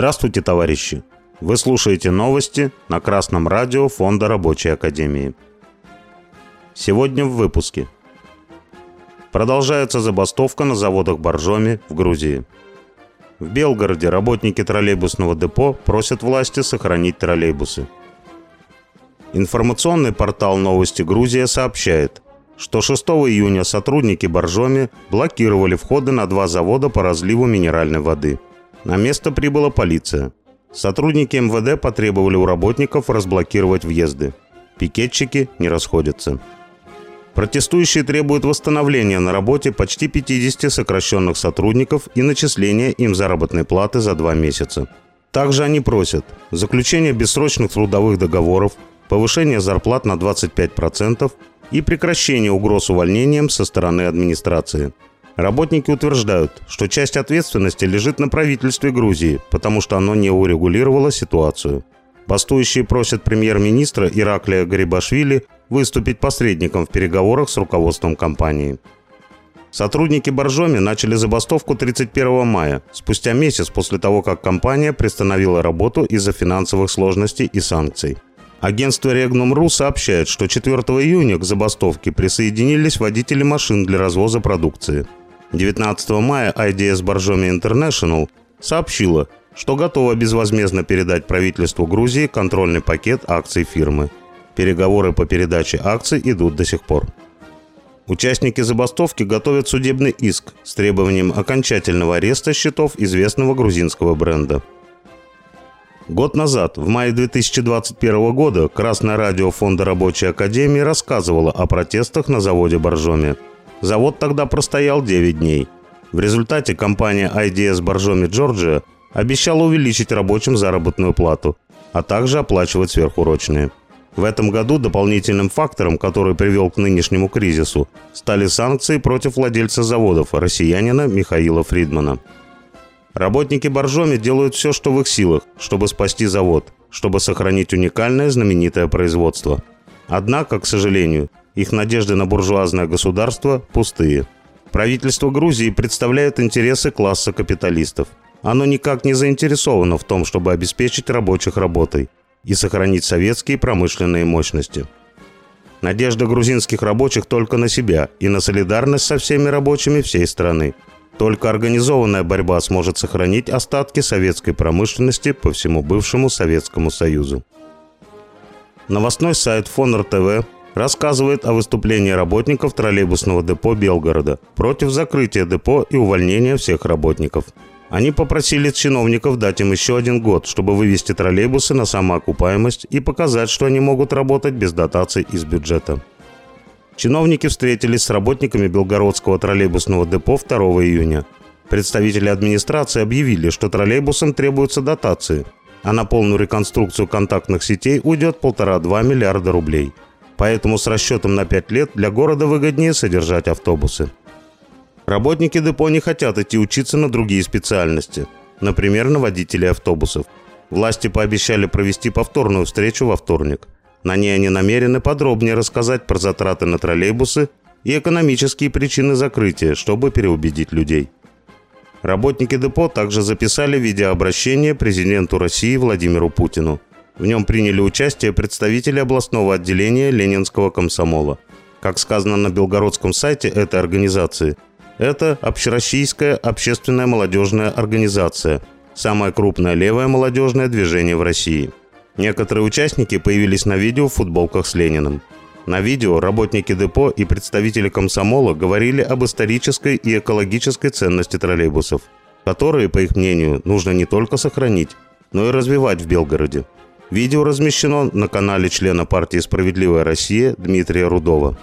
Здравствуйте, товарищи! Вы слушаете новости на Красном радио Фонда Рабочей Академии. Сегодня в выпуске. Продолжается забастовка на заводах Боржоми в Грузии. В Белгороде работники троллейбусного депо просят власти сохранить троллейбусы. Информационный портал «Новости Грузия» сообщает, что 6 июня сотрудники Боржоми блокировали входы на два завода по разливу минеральной воды. На место прибыла полиция – Сотрудники МВД потребовали у работников разблокировать въезды. Пикетчики не расходятся. Протестующие требуют восстановления на работе почти 50 сокращенных сотрудников и начисления им заработной платы за два месяца. Также они просят заключение бессрочных трудовых договоров, повышение зарплат на 25% и прекращение угроз увольнением со стороны администрации – Работники утверждают, что часть ответственности лежит на правительстве Грузии, потому что оно не урегулировало ситуацию. Бастующие просят премьер-министра Ираклия Гарибашвили выступить посредником в переговорах с руководством компании. Сотрудники Боржоми начали забастовку 31 мая, спустя месяц после того, как компания приостановила работу из-за финансовых сложностей и санкций. Агентство Regnum.ru сообщает, что 4 июня к забастовке присоединились водители машин для развоза продукции – 19 мая IDS Боржоми International сообщила, что готова безвозмездно передать правительству Грузии контрольный пакет акций фирмы. Переговоры по передаче акций идут до сих пор. Участники забастовки готовят судебный иск с требованием окончательного ареста счетов известного грузинского бренда. Год назад, в мае 2021 года, Красное радио Фонда Рабочей Академии рассказывало о протестах на заводе Боржоми – Завод тогда простоял 9 дней. В результате компания IDS Боржоми Джорджия обещала увеличить рабочим заработную плату, а также оплачивать сверхурочные. В этом году дополнительным фактором, который привел к нынешнему кризису, стали санкции против владельца заводов, россиянина Михаила Фридмана. Работники Боржоми делают все, что в их силах, чтобы спасти завод, чтобы сохранить уникальное знаменитое производство. Однако, к сожалению, их надежды на буржуазное государство пустые. Правительство Грузии представляет интересы класса капиталистов. Оно никак не заинтересовано в том, чтобы обеспечить рабочих работой и сохранить советские промышленные мощности. Надежда грузинских рабочих только на себя и на солидарность со всеми рабочими всей страны. Только организованная борьба сможет сохранить остатки советской промышленности по всему бывшему Советскому Союзу. Новостной сайт Фонр ТВ рассказывает о выступлении работников троллейбусного депо Белгорода против закрытия депо и увольнения всех работников. Они попросили чиновников дать им еще один год, чтобы вывести троллейбусы на самоокупаемость и показать, что они могут работать без дотаций из бюджета. Чиновники встретились с работниками Белгородского троллейбусного депо 2 июня. Представители администрации объявили, что троллейбусам требуются дотации, а на полную реконструкцию контактных сетей уйдет полтора-два миллиарда рублей – Поэтому с расчетом на 5 лет для города выгоднее содержать автобусы. Работники депо не хотят идти учиться на другие специальности, например, на водителей автобусов. Власти пообещали провести повторную встречу во вторник. На ней они намерены подробнее рассказать про затраты на троллейбусы и экономические причины закрытия, чтобы переубедить людей. Работники депо также записали видеообращение президенту России Владимиру Путину – в нем приняли участие представители областного отделения Ленинского комсомола. Как сказано на белгородском сайте этой организации, это общероссийская общественная молодежная организация, самое крупное левое молодежное движение в России. Некоторые участники появились на видео в футболках с Лениным. На видео работники депо и представители комсомола говорили об исторической и экологической ценности троллейбусов, которые, по их мнению, нужно не только сохранить, но и развивать в Белгороде. Видео размещено на канале члена партии «Справедливая Россия» Дмитрия Рудова.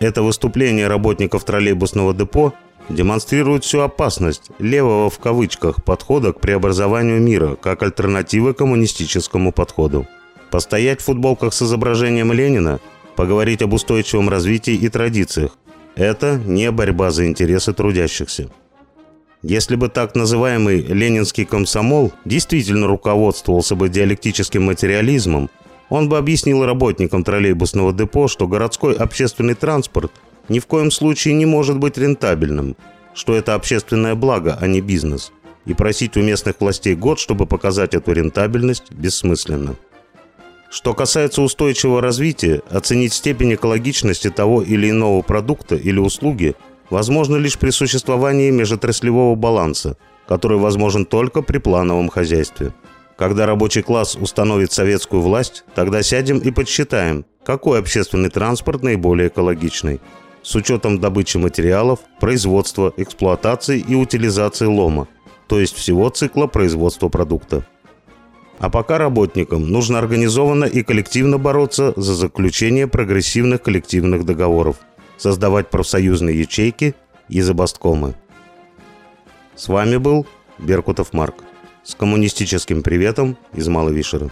Это выступление работников троллейбусного депо демонстрирует всю опасность «левого» в кавычках подхода к преобразованию мира как альтернативы коммунистическому подходу. Постоять в футболках с изображением Ленина, поговорить об устойчивом развитии и традициях – это не борьба за интересы трудящихся. Если бы так называемый ленинский комсомол действительно руководствовался бы диалектическим материализмом, он бы объяснил работникам троллейбусного депо, что городской общественный транспорт ни в коем случае не может быть рентабельным, что это общественное благо, а не бизнес. и просить у местных властей год, чтобы показать эту рентабельность, бессмысленно. Что касается устойчивого развития, оценить степень экологичности того или иного продукта или услуги возможно лишь при существовании межотраслевого баланса, который возможен только при плановом хозяйстве. Когда рабочий класс установит советскую власть, тогда сядем и подсчитаем, какой общественный транспорт наиболее экологичный, с учетом добычи материалов, производства, эксплуатации и утилизации лома, то есть всего цикла производства продукта. А пока работникам нужно организованно и коллективно бороться за заключение прогрессивных коллективных договоров, создавать профсоюзные ячейки и забасткомы. С вами был Беркутов Марк с коммунистическим приветом из Маловишера.